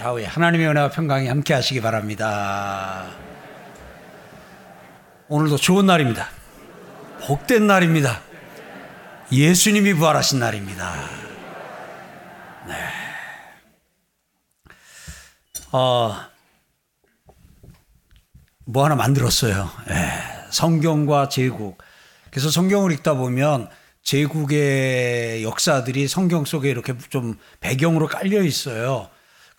좌우에 하나님의 은혜와 평강이 함께 하시기 바랍니다. 오늘도 좋은 날입니다. 복된 날입니다. 예수님이 부활하신 날입니다. 네. 어, 뭐 하나 만들었어요. 네. 성경과 제국. 그래서 성경을 읽다 보면 제국의 역사들이 성경 속에 이렇게 좀 배경으로 깔려 있어요.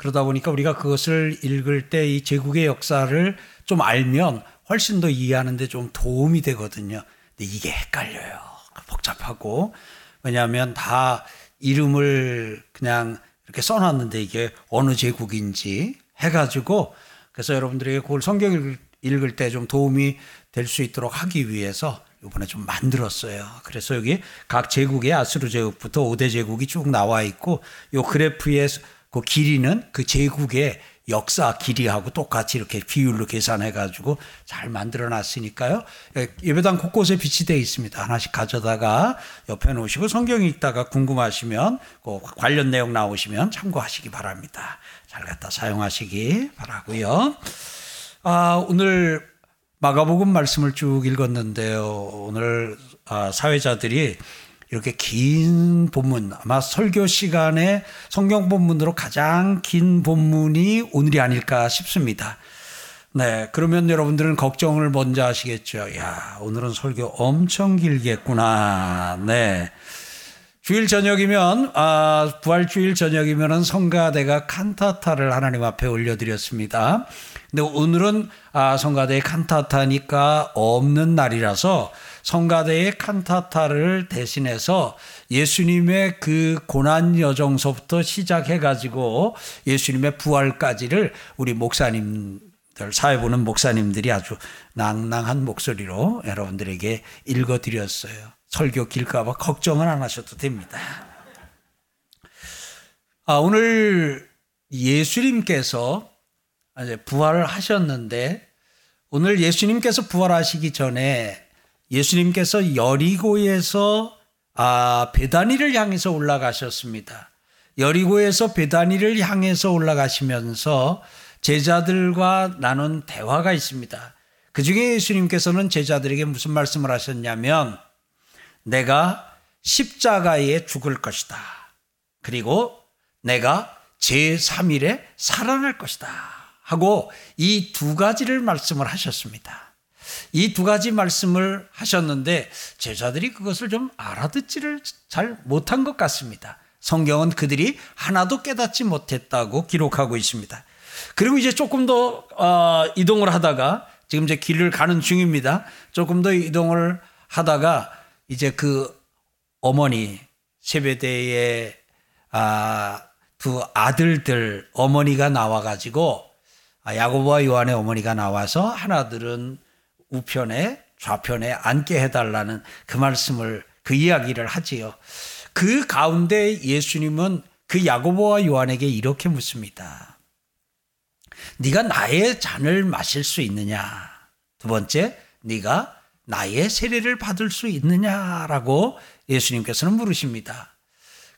그러다 보니까 우리가 그것을 읽을 때 이 제국의 역사를 좀 알면 훨씬 더 이해하는데 좀 도움이 되거든요. 근데 이게 헷갈려요. 복잡하고. 왜냐하면 다 이름을 그냥 이렇게 써놨는데 이게 어느 제국인지 해가지고 그래서 여러분들에게 그걸 성경을 읽을 때 좀 도움이 될 수 있도록 하기 위해서 이번에 좀 만들었어요. 그래서 여기 각 제국의 아수르 제국부터 5대 제국이 쭉 나와 있고 요 그래프의 그 길이는 그 제국의 역사 길이하고 똑같이 이렇게 비율로 계산해 가지고 잘 만들어 놨으니까요. 예, 예배당 곳곳에 비치되어 있습니다. 하나씩 가져다가 옆에 놓으시고 성경 읽다가 궁금하시면 그 관련 내용 나오시면 참고하시기 바랍니다. 잘 갖다 사용하시기 바라고요. 아, 오늘 마가복음 말씀을 쭉 읽었는데요. 오늘 아, 사회자들이 이렇게 긴 본문, 아마 설교 시간에 성경 본문으로 가장 긴 본문이 오늘이 아닐까 싶습니다. 네, 그러면 여러분들은 걱정을 먼저 하시겠죠. 야, 오늘은 설교 엄청 길겠구나. 네. 주일 저녁이면 아, 부활 주일 저녁이면은 성가대가 칸타타를 하나님 앞에 올려드렸습니다. 근데 오늘은 아, 성가대에 칸타타니까 없는 날이라서 성가대의 칸타타를 대신해서 예수님의 그 고난 여정서부터 시작해 가지고 예수님의 부활까지를 우리 목사님들 사회 보는 목사님들이 아주 낭낭한 목소리로 여러분들에게 읽어 드렸어요. 설교 길까봐 걱정은 안 하셔도 됩니다. 아, 오늘 예수님께서 부활을 하셨는데 오늘 예수님께서 부활하시기 전에 예수님께서 여리고에서 아, 베다니를 향해서 올라가셨습니다. 여리고에서 베다니를 향해서 올라가시면서 제자들과 나눈 대화가 있습니다. 그 중에 예수님께서는 제자들에게 무슨 말씀을 하셨냐면 내가 십자가에 죽을 것이다. 그리고 내가 제3일에 살아날 것이다. 하고 이 두 가지를 말씀을 하셨습니다. 이 두 가지 말씀을 하셨는데 제자들이 그것을 좀 알아듣지를 잘 못한 것 같습니다. 성경은 그들이 하나도 깨닫지 못했다고 기록하고 있습니다. 그리고 이제 조금 더 어, 이동을 하다가 지금 이제 길을 가는 중입니다. 조금 더 이동을 하다가 이제 그 어머니 세배대의 아, 두 아들들 어머니가 나와가지고 아, 야고보와 요한의 어머니가 나와서 하나들은 우편에 좌편에 앉게 해달라는 그 말씀을 그 이야기를 하지요. 그 가운데 예수님은 그 야고보와 요한에게 이렇게 묻습니다. 네가 나의 잔을 마실 수 있느냐? 두 번째, 네가 나의 세례를 받을 수 있느냐라고 예수님께서는 물으십니다.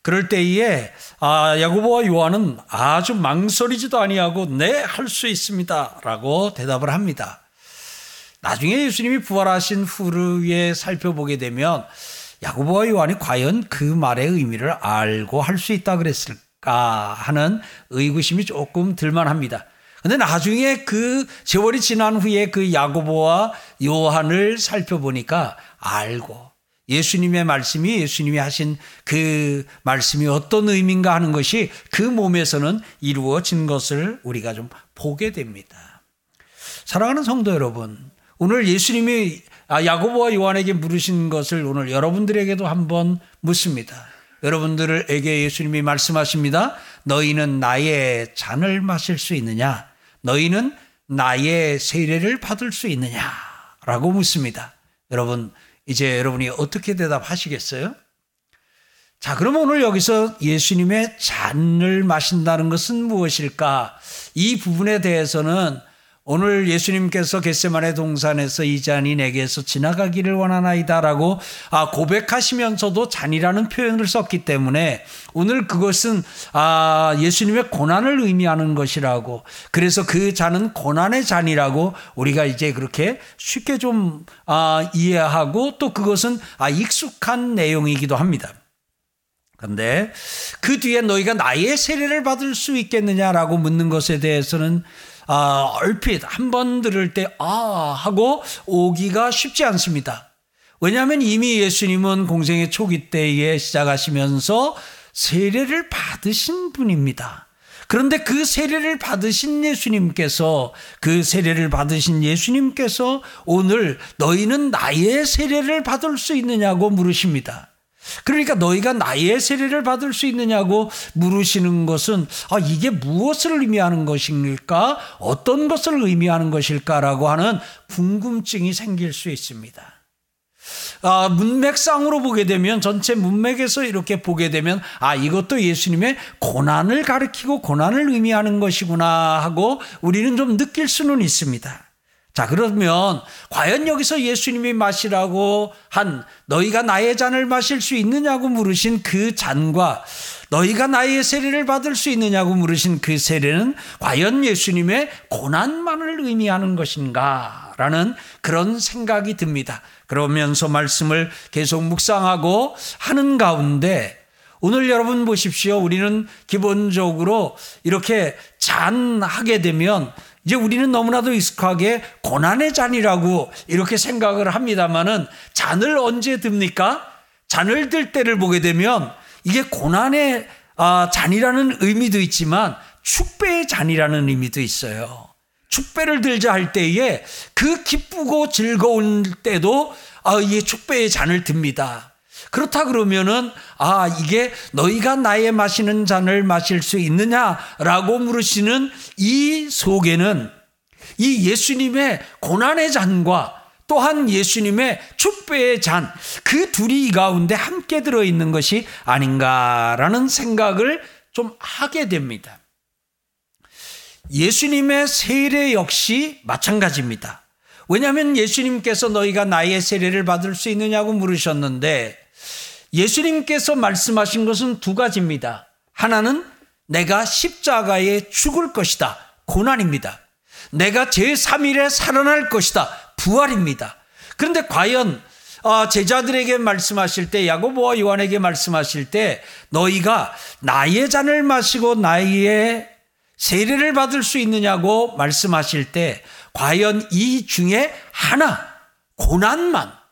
그럴 때에 아, 야고보와 요한은 아주 망설이지도 아니하고 네, 할 수 있습니다라고 대답을 합니다. 나중에 예수님이 부활하신 후에 살펴보게 되면 야고보와 요한이 과연 그 말의 의미를 알고 할 수 있다 그랬을까 하는 의구심이 조금 들만합니다. 근데 나중에 그 세월이 지난 후에 그 야고보와 요한을 살펴보니까 알고 예수님의 말씀이 예수님이 하신 그 말씀이 어떤 의미인가 하는 것이 그 몸에서는 이루어진 것을 우리가 좀 보게 됩니다. 사랑하는 성도 여러분, 오늘 예수님이 아, 야고보와 요한에게 물으신 것을 오늘 여러분들에게도 한번 묻습니다. 여러분들에게 예수님이 말씀하십니다. 너희는 나의 잔을 마실 수 있느냐? 너희는 나의 세례를 받을 수 있느냐? 라고 묻습니다. 여러분, 이제 여러분이 어떻게 대답하시겠어요? 자, 그럼 오늘 여기서 예수님의 잔을 마신다는 것은 무엇일까? 이 부분에 대해서는 오늘 예수님께서 겟세만의 동산에서 이 잔이 내게서 지나가기를 원하나이다라고 아, 고백하시면서도 잔이라는 표현을 썼기 때문에 오늘 그것은 아, 예수님의 고난을 의미하는 것이라고 그래서 그 잔은 고난의 잔이라고 우리가 이제 그렇게 쉽게 좀 아, 이해하고 또 그것은 아, 익숙한 내용이기도 합니다. 그런데 그 뒤에 너희가 나의 세례를 받을 수 있겠느냐라고 묻는 것에 대해서는 아, 얼핏 한 번 들을 때, 아, 하고 오기가 쉽지 않습니다. 왜냐하면 이미 예수님은 공생의 초기 때에 시작하시면서 세례를 받으신 분입니다. 그런데 그 세례를 받으신 예수님께서 그 세례를 받으신 예수님께서 오늘 너희는 나의 세례를 받을 수 있느냐고 물으십니다. 그러니까 너희가 나의 세례를 받을 수 있느냐고 물으시는 것은 아, 이게 무엇을 의미하는 것일까? 어떤 것을 의미하는 것일까라고 하는 궁금증이 생길 수 있습니다. 아, 문맥상으로 보게 되면 전체 문맥에서 이렇게 보게 되면 아 이것도 예수님의 고난을 가리키고 고난을 의미하는 것이구나 하고 우리는 좀 느낄 수는 있습니다. 자, 그러면 과연 여기서 예수님이 마시라고 한 너희가 나의 잔을 마실 수 있느냐고 물으신 그 잔과 너희가 나의 세례를 받을 수 있느냐고 물으신 그 세례는 과연 예수님의 고난만을 의미하는 것인가? 라는 그런 생각이 듭니다. 그러면서 말씀을 계속 묵상하고 하는 가운데 오늘 여러분 보십시오. 우리는 기본적으로 이렇게 잔하게 되면 이제 우리는 너무나도 익숙하게 고난의 잔이라고 이렇게 생각을 합니다만은 잔을 언제 듭니까? 잔을 들 때를 보게 되면 이게 고난의 아, 잔이라는 의미도 있지만 축배의 잔이라는 의미도 있어요. 축배를 들자 할 때에 그 기쁘고 즐거운 때도 아, 이 축배의 잔을 듭니다. 그렇다 그러면은 아 이게 너희가 나의 마시는 잔을 마실 수 있느냐라고 물으시는 이 속에는 이 예수님의 고난의 잔과 또한 예수님의 축배의 잔, 그 둘이 이 가운데 함께 들어있는 것이 아닌가라는 생각을 좀 하게 됩니다. 예수님의 세례 역시 마찬가지입니다. 왜냐하면 예수님께서 너희가 나의 세례를 받을 수 있느냐고 물으셨는데 예수님께서 말씀하신 것은 두 가지입니다. 하나는 내가 십자가에 죽을 것이다. 고난입니다. 내가 제3일에 살아날 것이다. 부활입니다. 그런데 과연 어, 제자들에게 말씀하실 때 야고보와 요한에게 말씀하실 때 너희가 나의 잔을 마시고 나의 세례를 받을 수 있느냐고 말씀하실 때 과연 이 중에 하나 고난만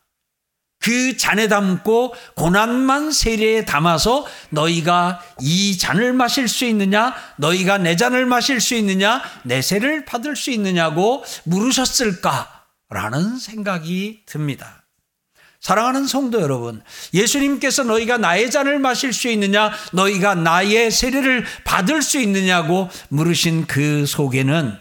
그 잔에 담고 고난만 세례에 담아서 너희가 이 잔을 마실 수 있느냐? 너희가 내 잔을 마실 수 있느냐? 내 세를 받을 수 있느냐고 물으셨을까? 라는 생각이 듭니다. 사랑하는 성도 여러분, 예수님께서 너희가 나의 잔을 마실 수 있느냐? 너희가 나의 세례를 받을 수 있느냐고 물으신 그 속에는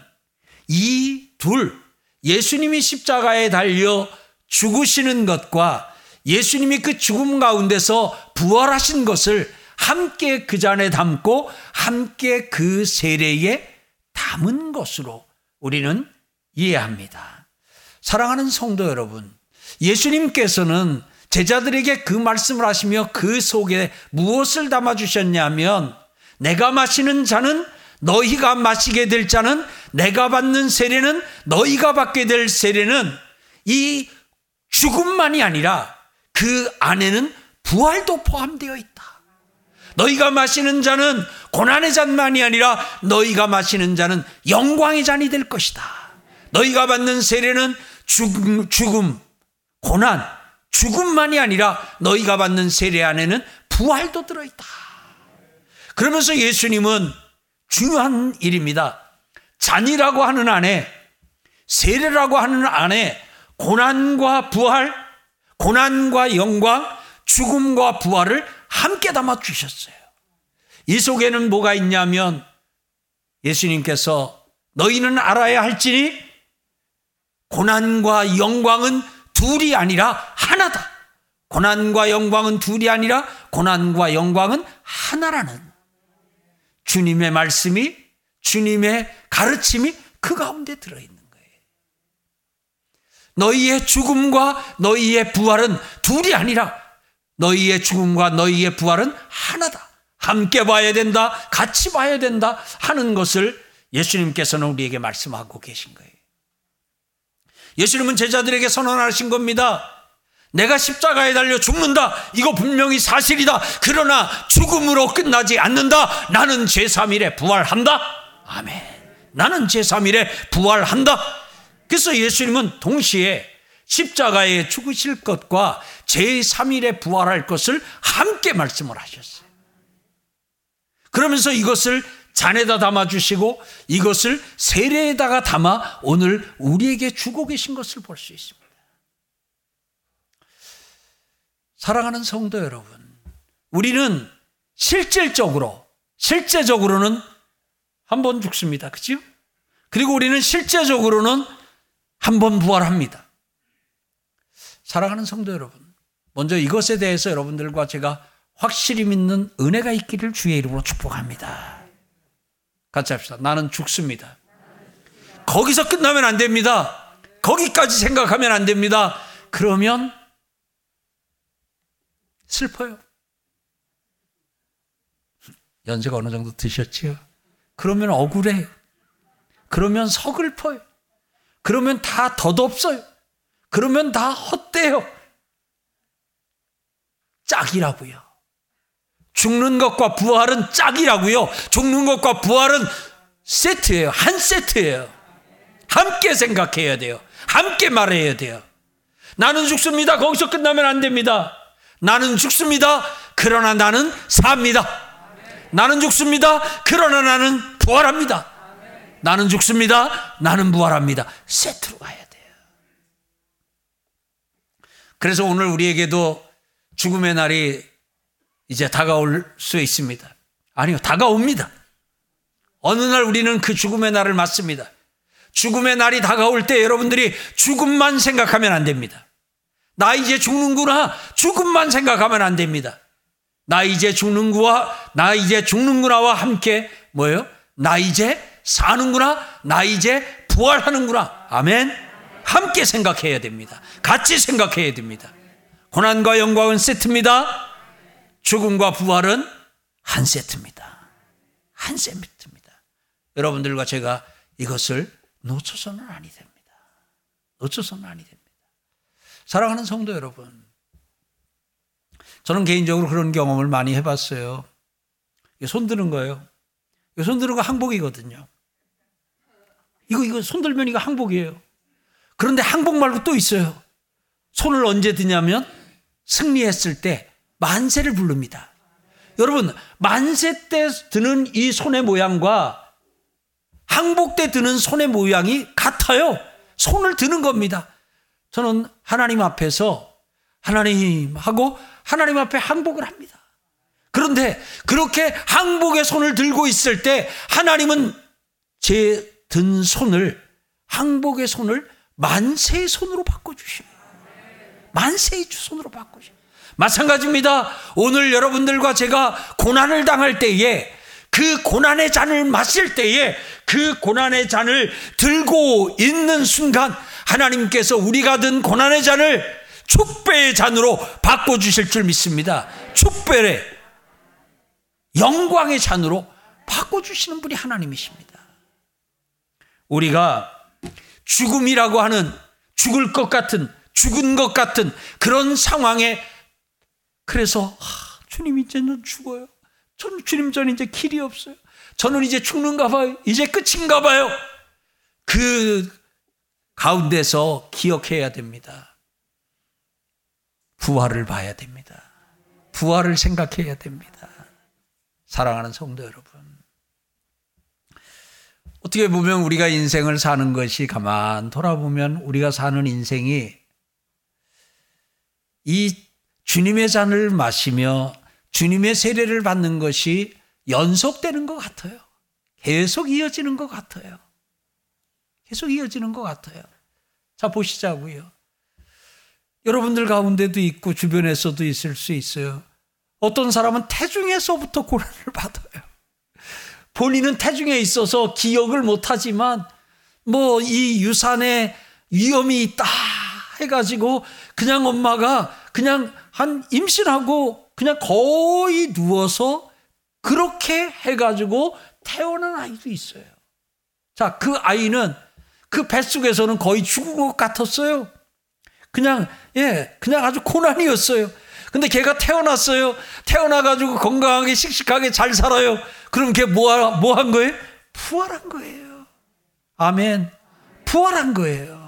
이 둘, 예수님이 십자가에 달려 죽으시는 것과 예수님이 그 죽음 가운데서 부활하신 것을 함께 그 잔에 담고 함께 그 세례에 담은 것으로 우리는 이해합니다. 사랑하는 성도 여러분, 예수님께서는 제자들에게 그 말씀을 하시며 그 속에 무엇을 담아 주셨냐면 내가 마시는 잔은 너희가 마시게 될 잔은 내가 받는 세례는 너희가 받게 될 세례는 이 죽음만이 아니라 그 안에는 부활도 포함되어 있다. 너희가 마시는 잔은 고난의 잔만이 아니라 너희가 마시는 잔은 영광의 잔이 될 것이다. 너희가 받는 세례는 죽음, 죽음, 고난, 죽음만이 아니라 너희가 받는 세례 안에는 부활도 들어있다. 그러면서 예수님은 중요한 일입니다. 잔이라고 하는 안에, 세례라고 하는 안에 고난과 부활, 고난과 영광, 죽음과 부활을 함께 담아 주셨어요. 이 속에는 뭐가 있냐면 예수님께서 너희는 알아야 할지니 고난과 영광은 둘이 아니라 하나다. 고난과 영광은 둘이 아니라 고난과 영광은 하나라는 주님의 말씀이 주님의 가르침이 그 가운데 들어있는 너희의 죽음과 너희의 부활은 둘이 아니라 너희의 죽음과 너희의 부활은 하나다. 함께 봐야 된다. 같이 봐야 된다. 하는 것을 예수님께서는 우리에게 말씀하고 계신 거예요. 예수님은 제자들에게 선언하신 겁니다. 내가 십자가에 달려 죽는다. 이거 분명히 사실이다. 그러나 죽음으로 끝나지 않는다. 나는 제3일에 부활한다. 아멘. 나는 제3일에 부활한다. 그래서 예수님은 동시에 십자가에 죽으실 것과 제3일에 부활할 것을 함께 말씀을 하셨어요. 그러면서 이것을 잔에다 담아주시고 이것을 세례에다가 담아 오늘 우리에게 주고 계신 것을 볼 수 있습니다. 사랑하는 성도 여러분, 우리는 실질적으로, 실제적으로는 한 번 죽습니다. 그죠? 그리고 우리는 실제적으로는 한 번 부활합니다. 사랑하는 성도 여러분, 먼저 이것에 대해서 여러분들과 제가 확실히 믿는 은혜가 있기를 주의 이름으로 축복합니다. 같이 합시다. 나는 죽습니다. 거기서 끝나면 안 됩니다. 거기까지 생각하면 안 됩니다. 그러면 슬퍼요. 연세가 어느 정도 드셨지요? 그러면 억울해요. 그러면 서글퍼요. 그러면 다 덧없어요. 그러면 다 헛돼요. 짝이라고요. 죽는 것과 부활은 짝이라고요. 죽는 것과 부활은 세트예요. 한 세트예요. 함께 생각해야 돼요. 함께 말해야 돼요. 나는 죽습니다. 거기서 끝나면 안 됩니다. 나는 죽습니다. 그러나 나는 삽니다. 나는 죽습니다. 그러나 나는 부활합니다. 나는 죽습니다. 나는 부활합니다. 세트로 가야 돼요. 그래서 오늘 우리에게도 죽음의 날이 이제 다가올 수 있습니다. 아니요, 다가옵니다. 어느 날 우리는 그 죽음의 날을 맞습니다. 죽음의 날이 다가올 때 여러분들이 죽음만 생각하면 안 됩니다. 나 이제 죽는구나. 죽음만 생각하면 안 됩니다. 나 이제 죽는구나. 나 이제 죽는구나와 함께 뭐예요? 나 이제 사는구나. 나 이제 부활하는구나. 아멘. 함께 생각해야 됩니다. 같이 생각해야 됩니다. 고난과 영광은 세트입니다. 죽음과 부활은 한 세트입니다. 한 세트입니다. 여러분들과 제가 이것을 놓쳐서는 아니 됩니다. 놓쳐서는 아니 됩니다. 사랑하는 성도 여러분, 저는 개인적으로 그런 경험을 많이 해봤어요. 손 드는 거예요. 손거 항복이거든요. 이거, 이거 손 들면 이거 항복이에요. 그런데 항복 말고 또 있어요. 손을 언제 드냐면 승리했을 때 만세를 부릅니다. 여러분, 만세 때 드는 이 손의 모양과 항복 때 드는 손의 모양이 같아요. 손을 드는 겁니다. 저는 하나님 앞에서 하나님 하고 하나님 앞에 항복을 합니다. 그런데 그렇게 항복의 손을 들고 있을 때 하나님은 제 든 손을 항복의 손을 만세의 손으로 바꿔주십니다. 만세의 손으로 바꾸십니다. 마찬가지입니다. 오늘 여러분들과 제가 고난을 당할 때에 그 고난의 잔을 마실 때에 그 고난의 잔을 들고 있는 순간 하나님께서 우리가 든 고난의 잔을 축배의 잔으로 바꿔주실 줄 믿습니다. 축배의 영광의 잔으로 바꿔주시는 분이 하나님이십니다. 우리가 죽음이라고 하는 죽을 것 같은 죽은 것 같은 그런 상황에 그래서 아, 주님 이제는 죽어요. 전 주님 전 이제 길이 없어요. 저는 이제 죽는가 봐요. 이제 끝인가 봐요. 그 가운데서 기억해야 됩니다. 부활을 봐야 됩니다. 부활을 생각해야 됩니다. 사랑하는 성도 여러분. 어떻게 보면 우리가 인생을 사는 것이 가만 돌아보면 우리가 사는 인생이 이 주님의 잔을 마시며 주님의 세례를 받는 것이 연속되는 것 같아요. 계속 이어지는 것 같아요. 계속 이어지는 것 같아요. 자, 보시자고요. 여러분들 가운데도 있고 주변에서도 있을 수 있어요. 어떤 사람은 태중에서부터 고난을 받아요. 본인은 태중에 있어서 기억을 못하지만 뭐 이 유산에 위험이 있다 해가지고 그냥 엄마가 그냥 한 임신하고 그냥 거의 누워서 그렇게 해가지고 태어난 아이도 있어요. 자, 그 아이는 그 뱃속에서는 거의 죽은 것 같았어요. 그냥, 예, 그냥 아주 고난이었어요. 근데 걔가 태어났어요. 태어나가지고 건강하게 씩씩하게 잘 살아요. 그럼 걔 뭐, 뭐 한 거예요? 부활한 거예요. 아멘. 부활한 거예요.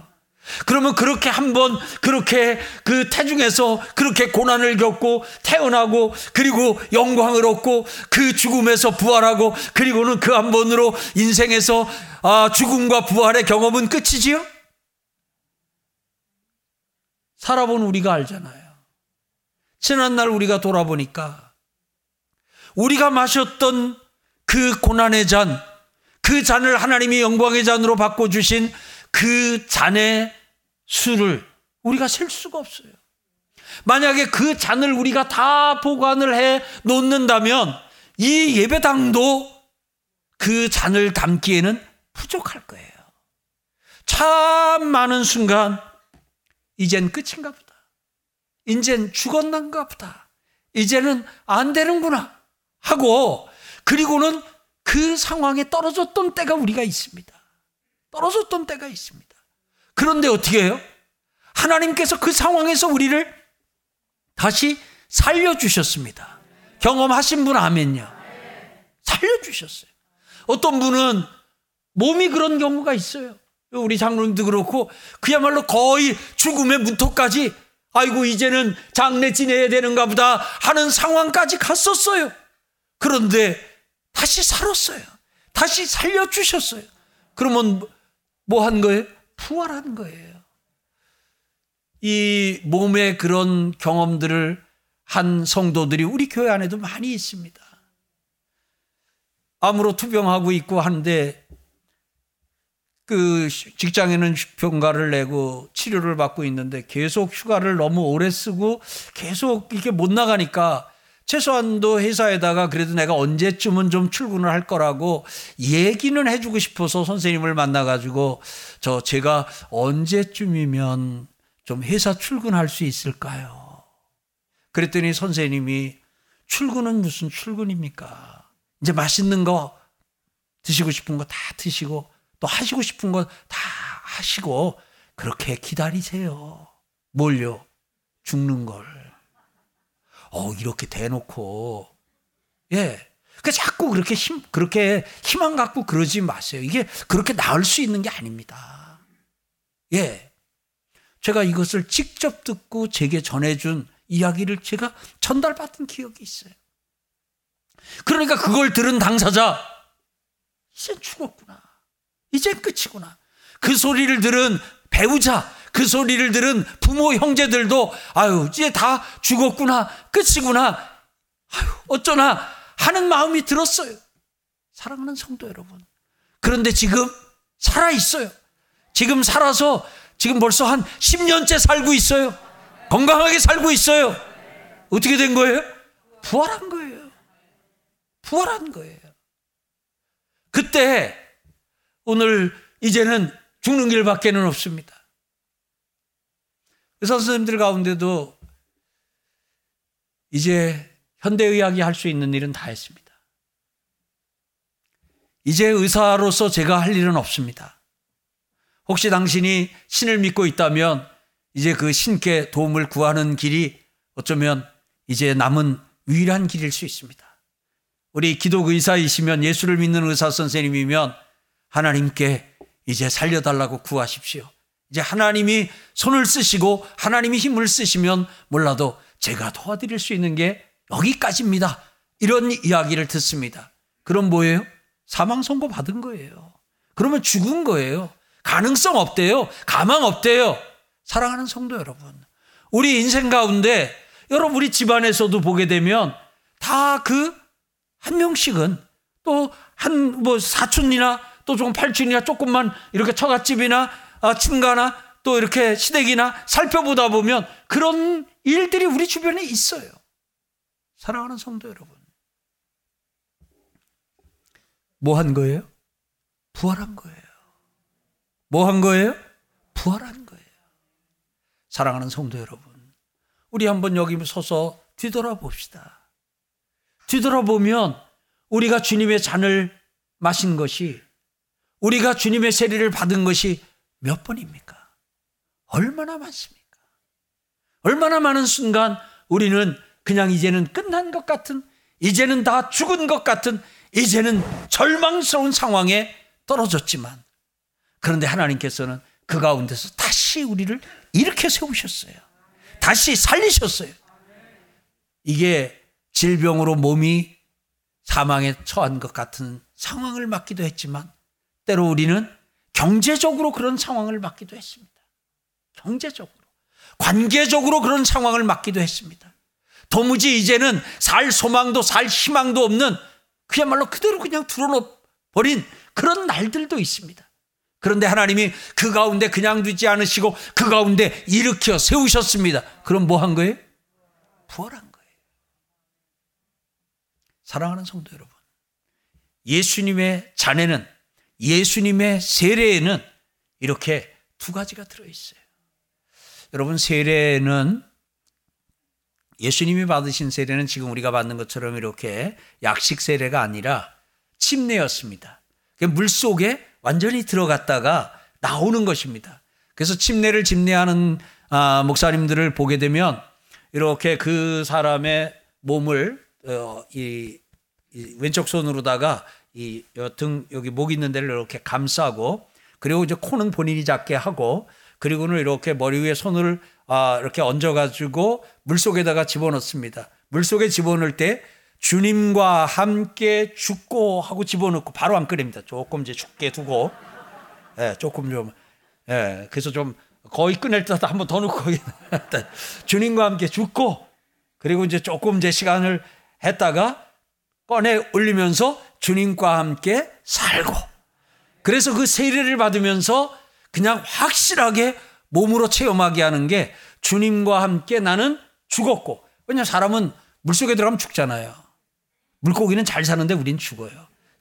그러면 그렇게 한번 그렇게 그 태중에서 그렇게 고난을 겪고 태어나고 그리고 영광을 얻고 그 죽음에서 부활하고 그리고는 그 한 번으로 인생에서 아, 죽음과 부활의 경험은 끝이지요? 살아본 우리가 알잖아요. 지난날 우리가 돌아보니까 우리가 마셨던 그 고난의 잔, 그 잔을 하나님이 영광의 잔으로 바꿔주신 그 잔의 수를 우리가 셀 수가 없어요. 만약에 그 잔을 우리가 다 보관을 해 놓는다면 이 예배당도 그 잔을 담기에는 부족할 거예요. 참 많은 순간 이젠 끝인가 보다. 이젠 죽었난가 보다. 이제는 안 되는구나 하고 그리고는 그 상황에 떨어졌던 때가 우리가 있습니다. 떨어졌던 때가 있습니다. 그런데 어떻게 해요? 하나님께서 그 상황에서 우리를 다시 살려주셨습니다. 경험하신 분 아멘요. 살려주셨어요. 어떤 분은 몸이 그런 경우가 있어요. 우리 장로님도 그렇고 그야말로 거의 죽음의 문턱까지 아이고 이제는 장례 지내야 되는가 보다 하는 상황까지 갔었어요. 그런데 다시 살았어요. 다시 살려주셨어요. 그러면 뭐 한 거예요? 부활한 거예요. 이 몸의 그런 경험들을 한 성도들이 우리 교회 안에도 많이 있습니다. 암으로 투병하고 있고 하는데 그 직장에는 병가를 내고 치료를 받고 있는데 계속 휴가를 너무 오래 쓰고 계속 이렇게 못 나가니까 최소한도 회사에다가 그래도 내가 언제쯤은 좀 출근을 할 거라고 얘기는 해주고 싶어서 선생님을 만나가지고 저 제가 언제쯤이면 좀 회사 출근할 수 있을까요? 그랬더니 선생님이 출근은 무슨 출근입니까? 이제 맛있는 거 드시고 싶은 거 다 드시고 또 하시고 싶은 거 다 하시고 그렇게 기다리세요. 뭘요? 죽는 걸. 어, 이렇게 대놓고. 예. 그 자꾸 그렇게 힘, 그렇게 희망 갖고 그러지 마세요. 이게 그렇게 나을 수 있는 게 아닙니다. 예. 제가 이것을 직접 듣고 제게 전해준 이야기를 제가 전달받은 기억이 있어요. 그러니까 그걸 들은 당사자, 이제 죽었구나. 이제 끝이구나. 그 소리를 들은 배우자, 그 소리를 들은 부모, 형제들도, 아유, 이제 다 죽었구나. 끝이구나. 아유, 어쩌나 하는 마음이 들었어요. 사랑하는 성도 여러분. 그런데 지금 살아 있어요. 지금 살아서 지금 벌써 한 10년째 살고 있어요. 건강하게 살고 있어요. 어떻게 된 거예요? 부활한 거예요. 부활한 거예요. 그때 오늘 이제는 죽는 길밖에는 없습니다. 의사 선생님들 가운데도 이제 현대의학이 할 수 있는 일은 다 했습니다. 이제 의사로서 제가 할 일은 없습니다. 혹시 당신이 신을 믿고 있다면 이제 그 신께 도움을 구하는 길이 어쩌면 이제 남은 유일한 길일 수 있습니다. 우리 기독 의사이시면 예수를 믿는 의사 선생님이면 하나님께 이제 살려달라고 구하십시오. 이제 하나님이 손을 쓰시고 하나님이 힘을 쓰시면 몰라도 제가 도와드릴 수 있는 게 여기까지입니다. 이런 이야기를 듣습니다. 그럼 뭐예요? 사망 선고 받은 거예요. 그러면 죽은 거예요. 가능성 없대요. 가망 없대요. 사랑하는 성도 여러분. 우리 인생 가운데 여러분 우리 집안에서도 보게 되면 다 그 한 명씩은 또 한 뭐 사촌이나 또 조금 팔촌이나 조금만 이렇게 처갓집이나 아, 친가나 또 이렇게 시댁이나 살펴보다 보면 그런 일들이 우리 주변에 있어요. 사랑하는 성도 여러분. 뭐 한 거예요? 부활한 거예요. 뭐 한 거예요? 부활한 거예요. 사랑하는 성도 여러분, 우리 한번 여기 서서 뒤돌아봅시다. 뒤돌아보면 우리가 주님의 잔을 마신 것이 우리가 주님의 세례를 받은 것이 몇 번입니까? 얼마나 많습니까? 얼마나 많은 순간 우리는 그냥 이제는 끝난 것 같은, 이제는 다 죽은 것 같은, 이제는 절망스러운 상황에 떨어졌지만, 그런데 하나님께서는 그 가운데서 다시 우리를 이렇게 세우셨어요. 다시 살리셨어요. 이게 질병으로 몸이 사망에 처한 것 같은 상황을 맞기도 했지만, 때로 우리는 경제적으로 그런 상황을 맞기도 했습니다. 경제적으로. 관계적으로 그런 상황을 맞기도 했습니다. 도무지 이제는 살 소망도 살 희망도 없는 그야말로 그대로 그냥 들어놓버린 그런 날들도 있습니다. 그런데 하나님이 그 가운데 그냥 두지 않으시고 그 가운데 일으켜 세우셨습니다. 그럼 뭐 한 거예요? 부활한 거예요. 사랑하는 성도 여러분. 예수님의 자네는 예수님의 세례에는 이렇게 두 가지가 들어있어요. 여러분, 세례는 예수님이 받으신 세례는 지금 우리가 받는 것처럼 이렇게 약식 세례가 아니라 침례였습니다. 물 속에 완전히 들어갔다가 나오는 것입니다. 그래서 침례를 집례하는 아, 목사님들을 보게 되면 이렇게 그 사람의 몸을 어, 이, 이 왼쪽 손으로다가 이 등 여기 목 있는 데를 이렇게 감싸고 그리고 이제 코는 본인이 잡게 하고 그리고는 이렇게 머리 위에 손을 아, 이렇게 얹어가지고 물 속에다가 집어넣습니다. 물 속에 집어넣을 때 주님과 함께 죽고 하고 집어넣고 바로 안 끓입니다. 조금 이제 죽게 두고, 예, 조금 좀, 예, 그래서 좀 거의 끝낼 듯 한번 더 넣고, 주님과 함께 죽고, 그리고 이제 조금 이제 시간을 했다가 꺼내 올리면서 주님과 함께 살고, 그래서 그 세례를 받으면서 그냥 확실하게 몸으로 체험하게 하는 게 주님과 함께 나는 죽었고, 왜냐 사람은 물속에 들어가면 죽잖아요. 물고기는 잘 사는데 우린 죽어요.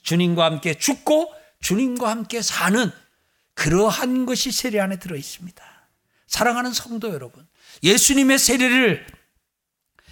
주님과 함께 죽고 주님과 함께 사는 그러한 것이 세례 안에 들어 있습니다. 사랑하는 성도 여러분, 예수님의 세례를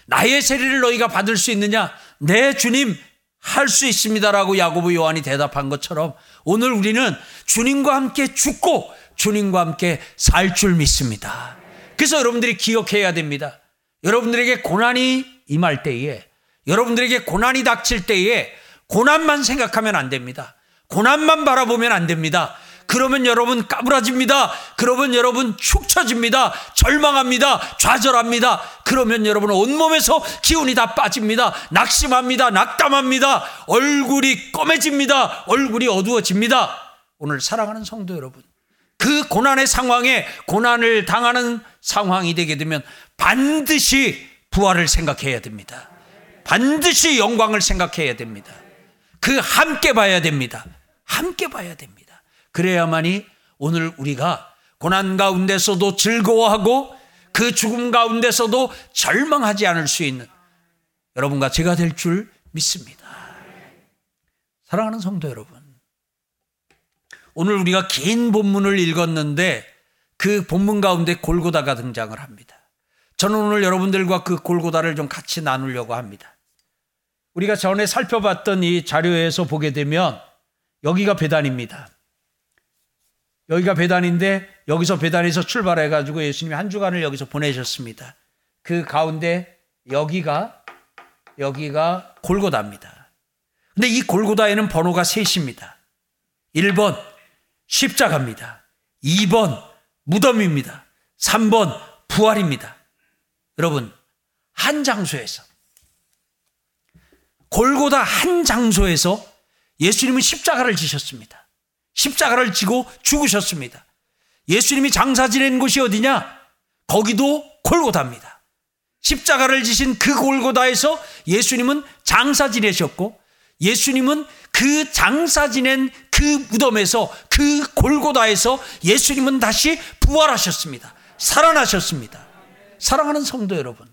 나의 세례를 너희가 받을 수 있느냐? 네, 주님 할 수 있습니다라고 야고보 요한이 대답한 것처럼 오늘 우리는 주님과 함께 죽고 주님과 함께 살 줄 믿습니다. 그래서 여러분들이 기억해야 됩니다. 여러분들에게 고난이 임할 때에 여러분들에게 고난이 닥칠 때에 고난만 생각하면 안 됩니다. 고난만 바라보면 안 됩니다. 그러면 여러분 까불어집니다. 그러면 여러분 축 처집니다. 절망합니다. 좌절합니다. 그러면 여러분 온몸에서 기운이 다 빠집니다. 낙심합니다. 낙담합니다. 얼굴이 검해집니다. 얼굴이 어두워집니다. 오늘 사랑하는 성도 여러분. 그 고난의 상황에 고난을 당하는 상황이 되게 되면 반드시 부활을 생각해야 됩니다. 반드시 영광을 생각해야 됩니다. 그 함께 봐야 됩니다. 함께 봐야 됩니다. 그래야만이 오늘 우리가 고난 가운데서도 즐거워하고 그 죽음 가운데서도 절망하지 않을 수 있는 여러분과 제가 될 줄 믿습니다. 사랑하는 성도 여러분. 오늘 우리가 긴 본문을 읽었는데 그 본문 가운데 골고다가 등장을 합니다. 저는 오늘 여러분들과 그 골고다를 좀 같이 나누려고 합니다. 우리가 전에 살펴봤던 이 자료에서 보게 되면 여기가 배단입니다. 여기가 배단인데 여기서 배단에서 출발해 가지고 예수님이 한 주간을 여기서 보내셨습니다. 그 가운데 여기가 여기가 골고다입니다. 근데 이 골고다에는 번호가 셋입니다. 1번 십자가입니다. 2번 무덤입니다. 3번 부활입니다. 여러분, 한 장소에서, 골고다 한 장소에서 예수님은 십자가를 지셨습니다. 십자가를 지고 죽으셨습니다. 예수님이 장사 지낸 곳이 어디냐? 거기도 골고다입니다. 십자가를 지신 그 골고다에서 예수님은 장사 지내셨고 예수님은 그 장사 지낸 그 무덤에서 그 골고다에서 예수님은 다시 부활하셨습니다. 살아나셨습니다. 사랑하는 성도 여러분.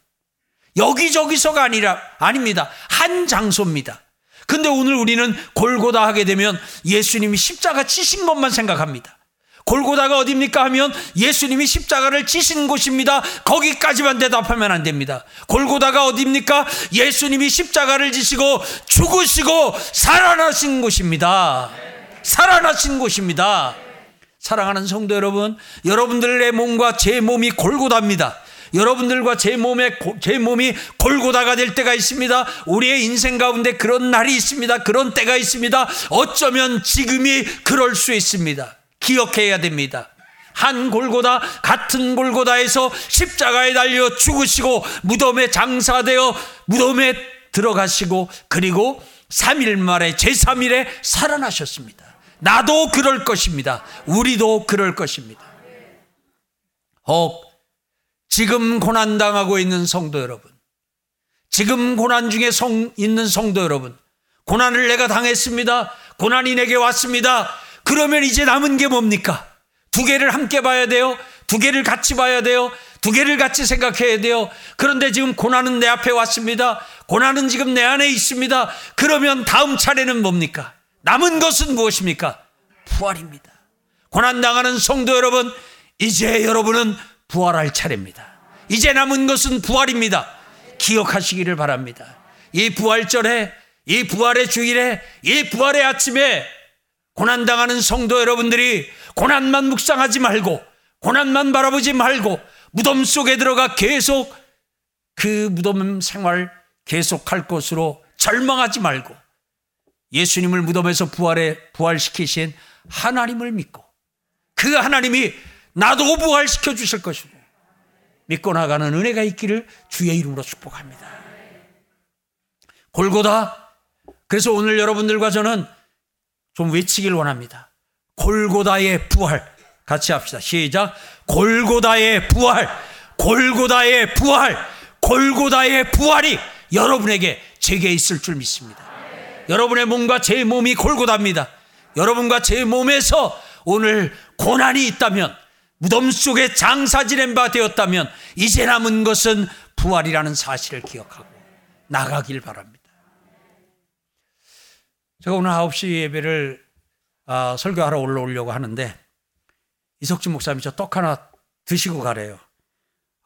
여기저기서가 아니라, 아닙니다. 한 장소입니다. 근데 오늘 우리는 골고다 하게 되면 예수님이 십자가 치신 것만 생각합니다. 골고다가 어딥니까 하면 예수님이 십자가를 지신 곳입니다. 거기까지만 대답하면 안 됩니다. 골고다가 어딥니까? 예수님이 십자가를 지시고 죽으시고 살아나신 곳입니다. 살아나신 곳입니다. 사랑하는 성도 여러분, 여러분들의 몸과 제 몸이 골고다입니다. 여러분들과 제 몸에 제 몸이 골고다가 될 때가 있습니다. 우리의 인생 가운데 그런 날이 있습니다. 그런 때가 있습니다. 어쩌면 지금이 그럴 수 있습니다. 기억해야 됩니다. 한 골고다 같은 골고다에서 십자가에 달려 죽으시고 무덤에 장사되어 무덤에 들어가시고 그리고 3일 만에 제3일에 살아나셨습니다. 나도 그럴 것입니다. 우리도 그럴 것입니다. 혹 지금 고난당하고 있는 성도 여러분, 지금 고난 중에 성, 있는 성도 여러분, 고난을 내가 당했습니다. 고난이 내게 왔습니다. 그러면 이제 남은 게 뭡니까? 두 개를 함께 봐야 돼요. 두 개를 같이 봐야 돼요. 두 개를 같이 생각해야 돼요. 그런데 지금 고난은 내 앞에 왔습니다. 고난은 지금 내 안에 있습니다. 그러면 다음 차례는 뭡니까? 남은 것은 무엇입니까? 부활입니다. 고난당하는 성도 여러분, 이제 여러분은 부활할 차례입니다. 이제 남은 것은 부활입니다. 기억하시기를 바랍니다. 이 부활절에, 이 부활의 주일에, 이 부활의 아침에 고난당하는 성도 여러분들이 고난만 묵상하지 말고, 고난만 바라보지 말고, 무덤 속에 들어가 계속 그 무덤 생활 계속할 것으로 절망하지 말고, 예수님을 무덤에서 부활해, 부활시키신 하나님을 믿고, 그 하나님이 나도 부활시켜 주실 것이고 믿고 나가는 은혜가 있기를 주의 이름으로 축복합니다. 골고다. 그래서 오늘 여러분들과 저는 좀 외치길 원합니다. 골고다의 부활. 같이 합시다. 시작. 골고다의 부활. 골고다의 부활. 골고다의 부활이 여러분에게 제게 있을 줄 믿습니다. 여러분의 몸과 제 몸이 골고다입니다. 여러분과 제 몸에서 오늘 고난이 있다면 무덤 속에 장사 지낸 바 되었다면 이제 남은 것은 부활이라는 사실을 기억하고 나가길 바랍니다. 제가 오늘 9시 예배를 아, 설교하러 올라오려고 하는데 이석진 목사님이 저 떡 하나 드시고 가래요.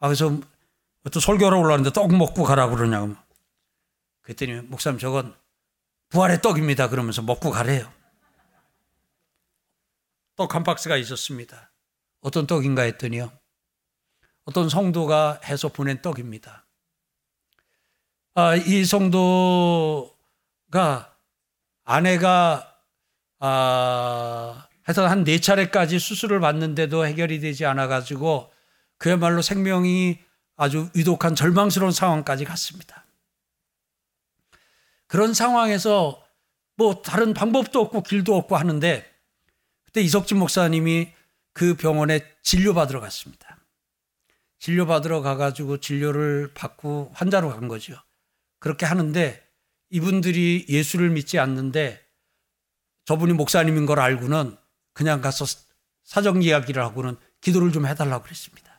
아, 그래서 또 설교하러 올라왔는데 떡 먹고 가라고 그러냐고. 그랬더니 목사님 저건 부활의 떡입니다. 그러면서 먹고 가래요. 떡 한 박스가 있었습니다. 어떤 떡인가 했더니요. 어떤 성도가 해서 보낸 떡입니다. 아, 이 성도가 아내가 아, 하여튼 한네 차례까지 수술을 받는데도 해결이 되지 않아가지고 그야말로 생명이 아주 위독한 절망스러운 상황까지 갔습니다. 그런 상황에서 뭐 다른 방법도 없고 길도 없고 하는데 그때 이석진 목사님이 그 병원에 진료받으러 갔습니다. 진료받으러 가가지고 진료를 받고 환자로 간 거죠. 그렇게 하는데 이분들이 예수를 믿지 않는데 저분이 목사님인 걸 알고는 그냥 가서 사정 이야기를 하고는 기도를 좀 해달라고 그랬습니다.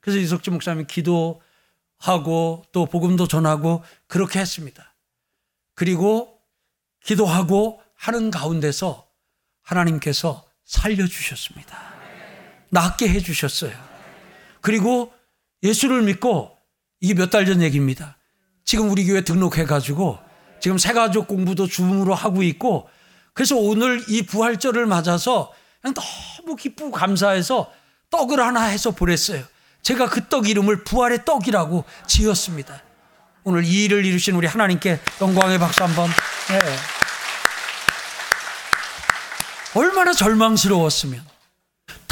그래서 이석진 목사님이 기도하고 또 복음도 전하고 그렇게 했습니다. 그리고 기도하고 하는 가운데서 하나님께서 살려주셨습니다. 낫게 해주셨어요. 그리고 예수를 믿고 이게 몇 달 전 얘기입니다. 지금 우리 교회 등록해가지고 지금 새가족 공부도 줌으로 하고 있고 그래서 오늘 이 부활절을 맞아서 그냥 너무 기쁘고 감사해서 떡을 하나 해서 보냈어요. 제가 그 떡 이름을 부활의 떡이라고 지었습니다. 오늘 이 일을 이루신 우리 하나님께 영광의 박수 한번. 네. 얼마나 절망스러웠으면.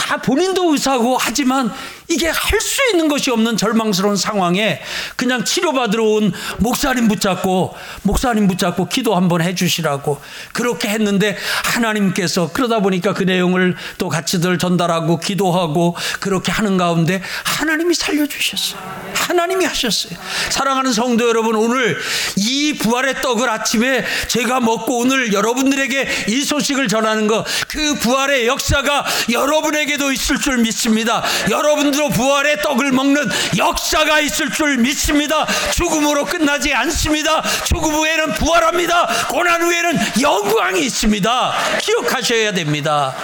다 본인도 의사고 하지만 이게 할 수 있는 것이 없는 절망스러운 상황에 그냥 치료받으러 온 목사님 붙잡고 목사님 붙잡고 기도 한번 해주시라고 그렇게 했는데 하나님께서 그러다 보니까 그 내용을 또 같이들 전달하고 기도하고 그렇게 하는 가운데 하나님이 살려주셨어요. 하나님이 하셨어요. 사랑하는 성도 여러분 오늘 이 부활의 떡을 아침에 제가 먹고 오늘 여러분들에게 이 소식을 전하는 거그 부활의 역사가 여러분에게도 있을 줄 믿습니다. 여러분 여 러분도 부활의 떡을 먹는 역사가 있을 줄 믿습니다. 죽음으로 끝나지 않습니다. 죽음 후에는 부활합니다. 고난 후에는 영광이 있습니다. 기억하셔야 됩니다.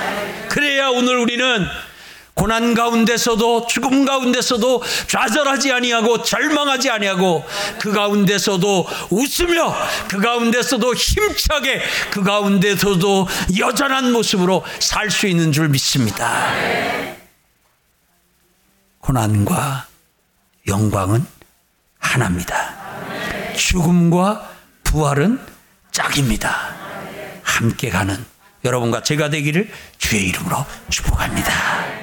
그래야 오늘 우리는 고난 가운데서도 죽음 가운데서도 좌절하지 아니하고 절망하지 아니하고 그 가운데서도 웃으며 그 가운데서도 힘차게 그 가운데서도 여전한 모습으로 살 수 있는 줄 믿습니다. 고난과 영광은 하나입니다. 죽음과 부활은 짝입니다. 함께 가는 여러분과 제가 되기를 주의 이름으로 축복합니다.